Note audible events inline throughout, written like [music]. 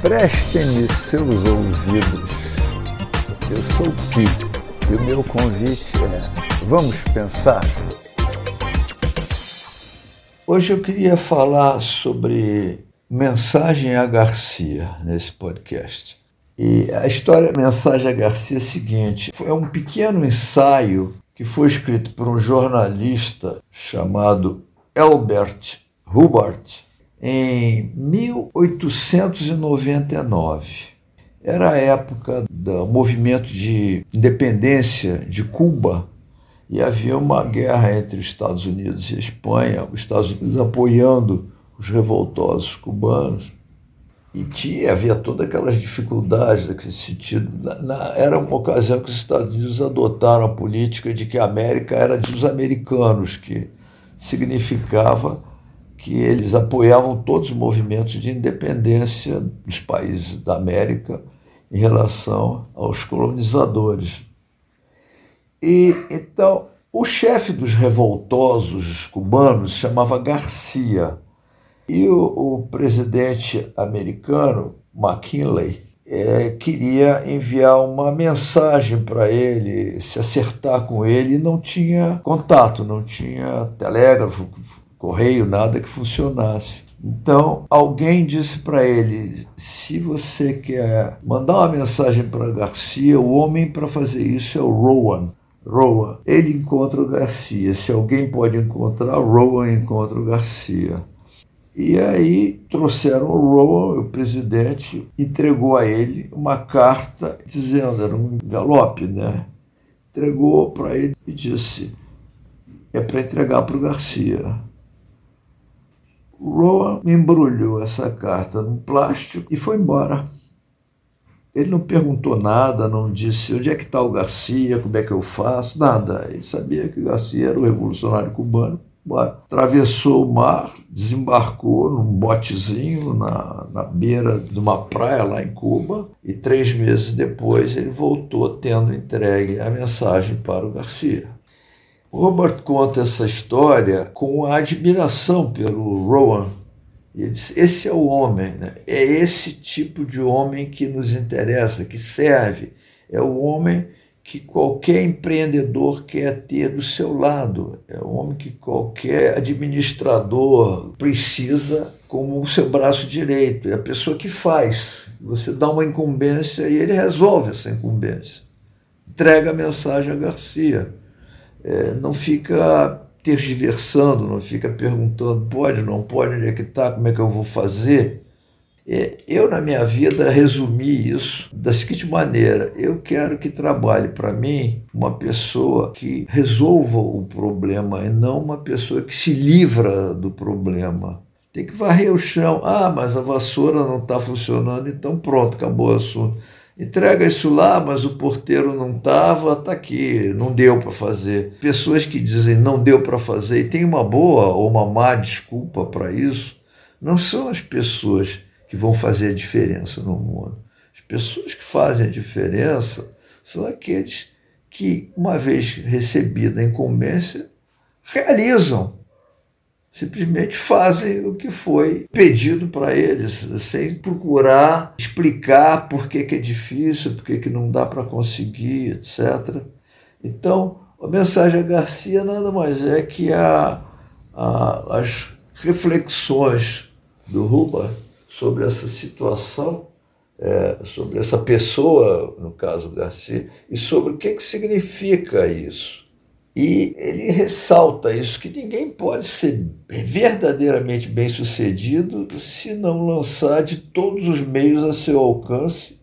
Prestem-me seus ouvidos. Eu sou o Pi e o meu convite é: vamos pensar? Hoje eu queria falar sobre Mensagem a Garcia nesse podcast. E a história Mensagem a Garcia é a seguinte: é um pequeno ensaio que foi escrito por um jornalista chamado Albert Hubbard em 1899. Era a época do movimento de independência de Cuba e havia uma guerra entre os Estados Unidos e a Espanha, os Estados Unidos apoiando os revoltosos cubanos. E tinha, havia todas aquelas dificuldades nesse sentido. Na, na, era uma ocasião que os Estados Unidos adotaram a política de que a América era dos americanos, que significava que eles apoiavam todos os movimentos de independência dos países da América em relação aos colonizadores. E então o chefe dos revoltosos cubanos chamava Garcia e o, o presidente americano McKinley é, queria enviar uma mensagem para ele, se acertar com ele, e não tinha contato, não tinha telégrafo, correio, nada que funcionasse. Então, alguém disse para ele: se você quer mandar uma mensagem para Garcia, o homem para fazer isso é o Rowan. Rowan. Ele encontra o Garcia. Se alguém pode encontrar, Rowan encontra o Garcia. E aí trouxeram o Rowan, o presidente, entregou a ele uma carta dizendo, era um galope, né? Entregou para ele e disse: é para entregar para o Garcia. Rowan embrulhou essa carta num plástico e foi embora. Ele não perguntou nada, não disse onde é que está o Garcia, como é que eu faço, nada. Ele sabia que o Garcia era o revolucionário cubano. Atravessou o mar, desembarcou num botezinho na, na beira de uma praia lá em Cuba e três meses depois ele voltou tendo entregue a mensagem para o Garcia. Robert conta essa história com admiração pelo Rowan. Ele diz, esse é o homem, né? é esse tipo de homem que nos interessa, que serve. É o homem que qualquer empreendedor quer ter do seu lado. É o homem que qualquer administrador precisa como o seu braço direito. É a pessoa que faz. Você dá uma incumbência e ele resolve essa incumbência. Entrega a mensagem a Garcia é, não fica tergiversando, não fica perguntando pode, não pode, onde é que está, como é que eu vou fazer. É, eu, na minha vida, resumi isso da seguinte maneira: eu quero que trabalhe para mim uma pessoa que resolva o problema e não uma pessoa que se livra do problema. Tem que varrer o chão. Ah, mas a vassoura não está funcionando, então pronto, acabou o assunto entrega isso lá, mas o porteiro não estava, está aqui, não deu para fazer. Pessoas que dizem não deu para fazer e tem uma boa ou uma má desculpa para isso, não são as pessoas que vão fazer a diferença no mundo. As pessoas que fazem a diferença são aqueles que, uma vez recebida a incumbência, realizam simplesmente fazem o que foi pedido para eles, sem procurar explicar por que, que é difícil, por que, que não dá para conseguir, etc. Então, a mensagem a Garcia nada mais é que a, a, as reflexões do Ruba sobre essa situação, é, sobre essa pessoa, no caso Garcia, e sobre o que, que significa isso. E ele ressalta isso, que ninguém pode ser verdadeiramente bem sucedido se não lançar de todos os meios a seu alcance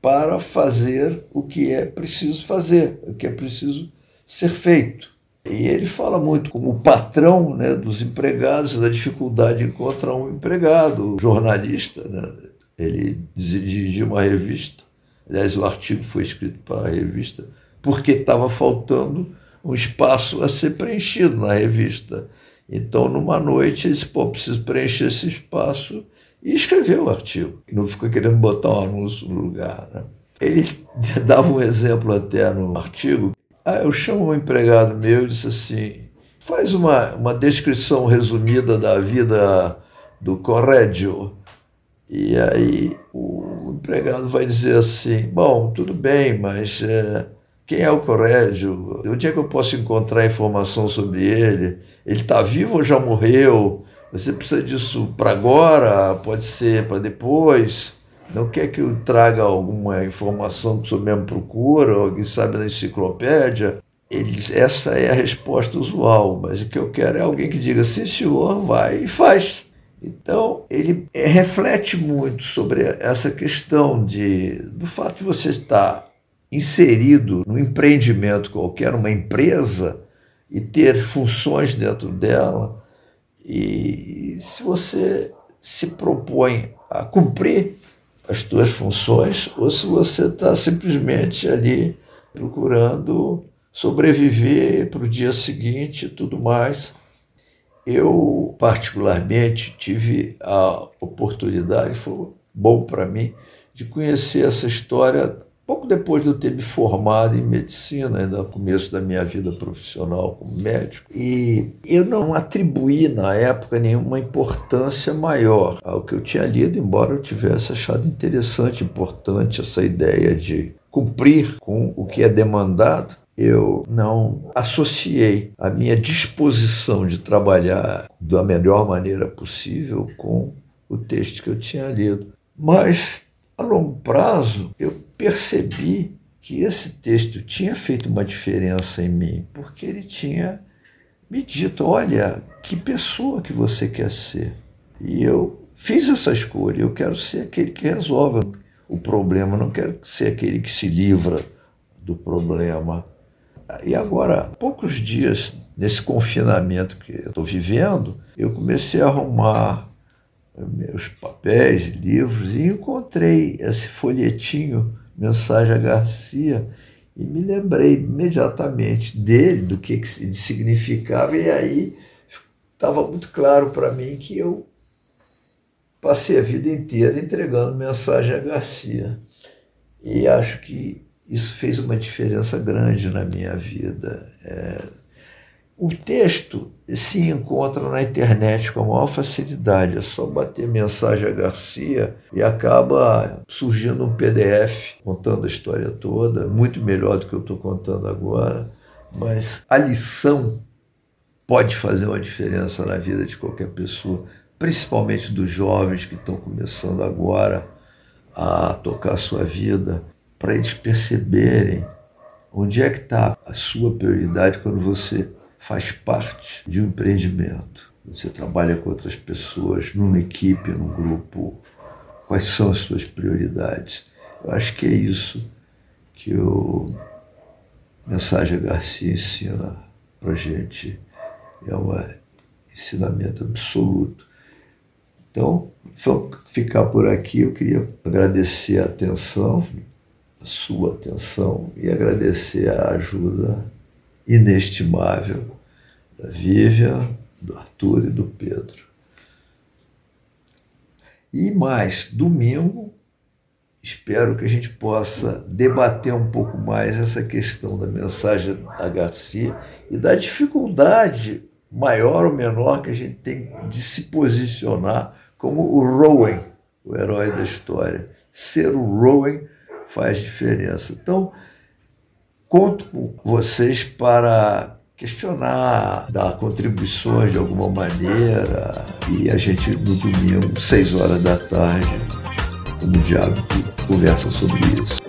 para fazer o que é preciso fazer, o que é preciso ser feito. E ele fala muito como patrão né, dos empregados, da dificuldade de encontrar um empregado, jornalista. Né? Ele dirigiu uma revista, aliás, o artigo foi escrito para a revista, porque estava faltando um espaço a ser preenchido na revista. Então, numa noite, ele disse: pô, preciso preencher esse espaço e escreveu o artigo. Não ficou querendo botar um anúncio no lugar. Né? Ele [laughs] dava um exemplo até no artigo. Ah, eu chamo um empregado meu e disse assim: faz uma, uma descrição resumida da vida do Correggio. E aí o empregado vai dizer assim: Bom, tudo bem, mas é, quem é o Corrégio? Onde é que eu posso encontrar informação sobre ele? Ele está vivo ou já morreu? Você precisa disso para agora? Pode ser para depois? Não quer que eu traga alguma informação que o senhor mesmo procura? Alguém sabe na enciclopédia? Essa é a resposta usual, mas o que eu quero é alguém que diga: sim, senhor, vai e faz. Então, ele reflete muito sobre essa questão de, do fato de você estar inserido num empreendimento qualquer, uma empresa, e ter funções dentro dela. E se você se propõe a cumprir as suas funções, ou se você está simplesmente ali procurando sobreviver para o dia seguinte e tudo mais. Eu, particularmente, tive a oportunidade, foi bom para mim, de conhecer essa história pouco depois de eu ter me formado em medicina, ainda no começo da minha vida profissional como médico. E eu não atribuí, na época, nenhuma importância maior ao que eu tinha lido, embora eu tivesse achado interessante, importante essa ideia de cumprir com o que é demandado eu não associei a minha disposição de trabalhar da melhor maneira possível com o texto que eu tinha lido. Mas, a longo prazo, eu percebi que esse texto tinha feito uma diferença em mim, porque ele tinha me dito: olha, que pessoa que você quer ser. E eu fiz essa escolha, eu quero ser aquele que resolve o problema, não quero ser aquele que se livra do problema. E agora, poucos dias nesse confinamento que eu estou vivendo, eu comecei a arrumar meus papéis, livros e encontrei esse folhetinho Mensagem a Garcia e me lembrei imediatamente dele, do que, que significava, e aí estava muito claro para mim que eu passei a vida inteira entregando mensagem a Garcia. E acho que isso fez uma diferença grande na minha vida. É, o texto se encontra na internet com a maior facilidade, é só bater mensagem a Garcia e acaba surgindo um PDF contando a história toda, muito melhor do que eu estou contando agora, mas a lição pode fazer uma diferença na vida de qualquer pessoa, principalmente dos jovens que estão começando agora a tocar a sua vida para eles perceberem onde é que está a sua prioridade quando você faz parte de um empreendimento. Você trabalha com outras pessoas, numa equipe, num grupo. Quais são as suas prioridades? Eu acho que é isso que o Mensagem Garcia ensina para gente. É um ensinamento absoluto. Então, ficar por aqui. Eu queria agradecer a atenção, a sua atenção e agradecer a ajuda inestimável da Vivian, do Arthur e do Pedro. E mais, domingo, espero que a gente possa debater um pouco mais essa questão da mensagem da Garcia e da dificuldade maior ou menor que a gente tem de se posicionar como o Rowan, o herói da história. Ser o Rowan faz diferença. Então, conto com vocês para questionar, dar contribuições de alguma maneira. E a gente, no domingo, seis horas da tarde, como diabo, conversa sobre isso.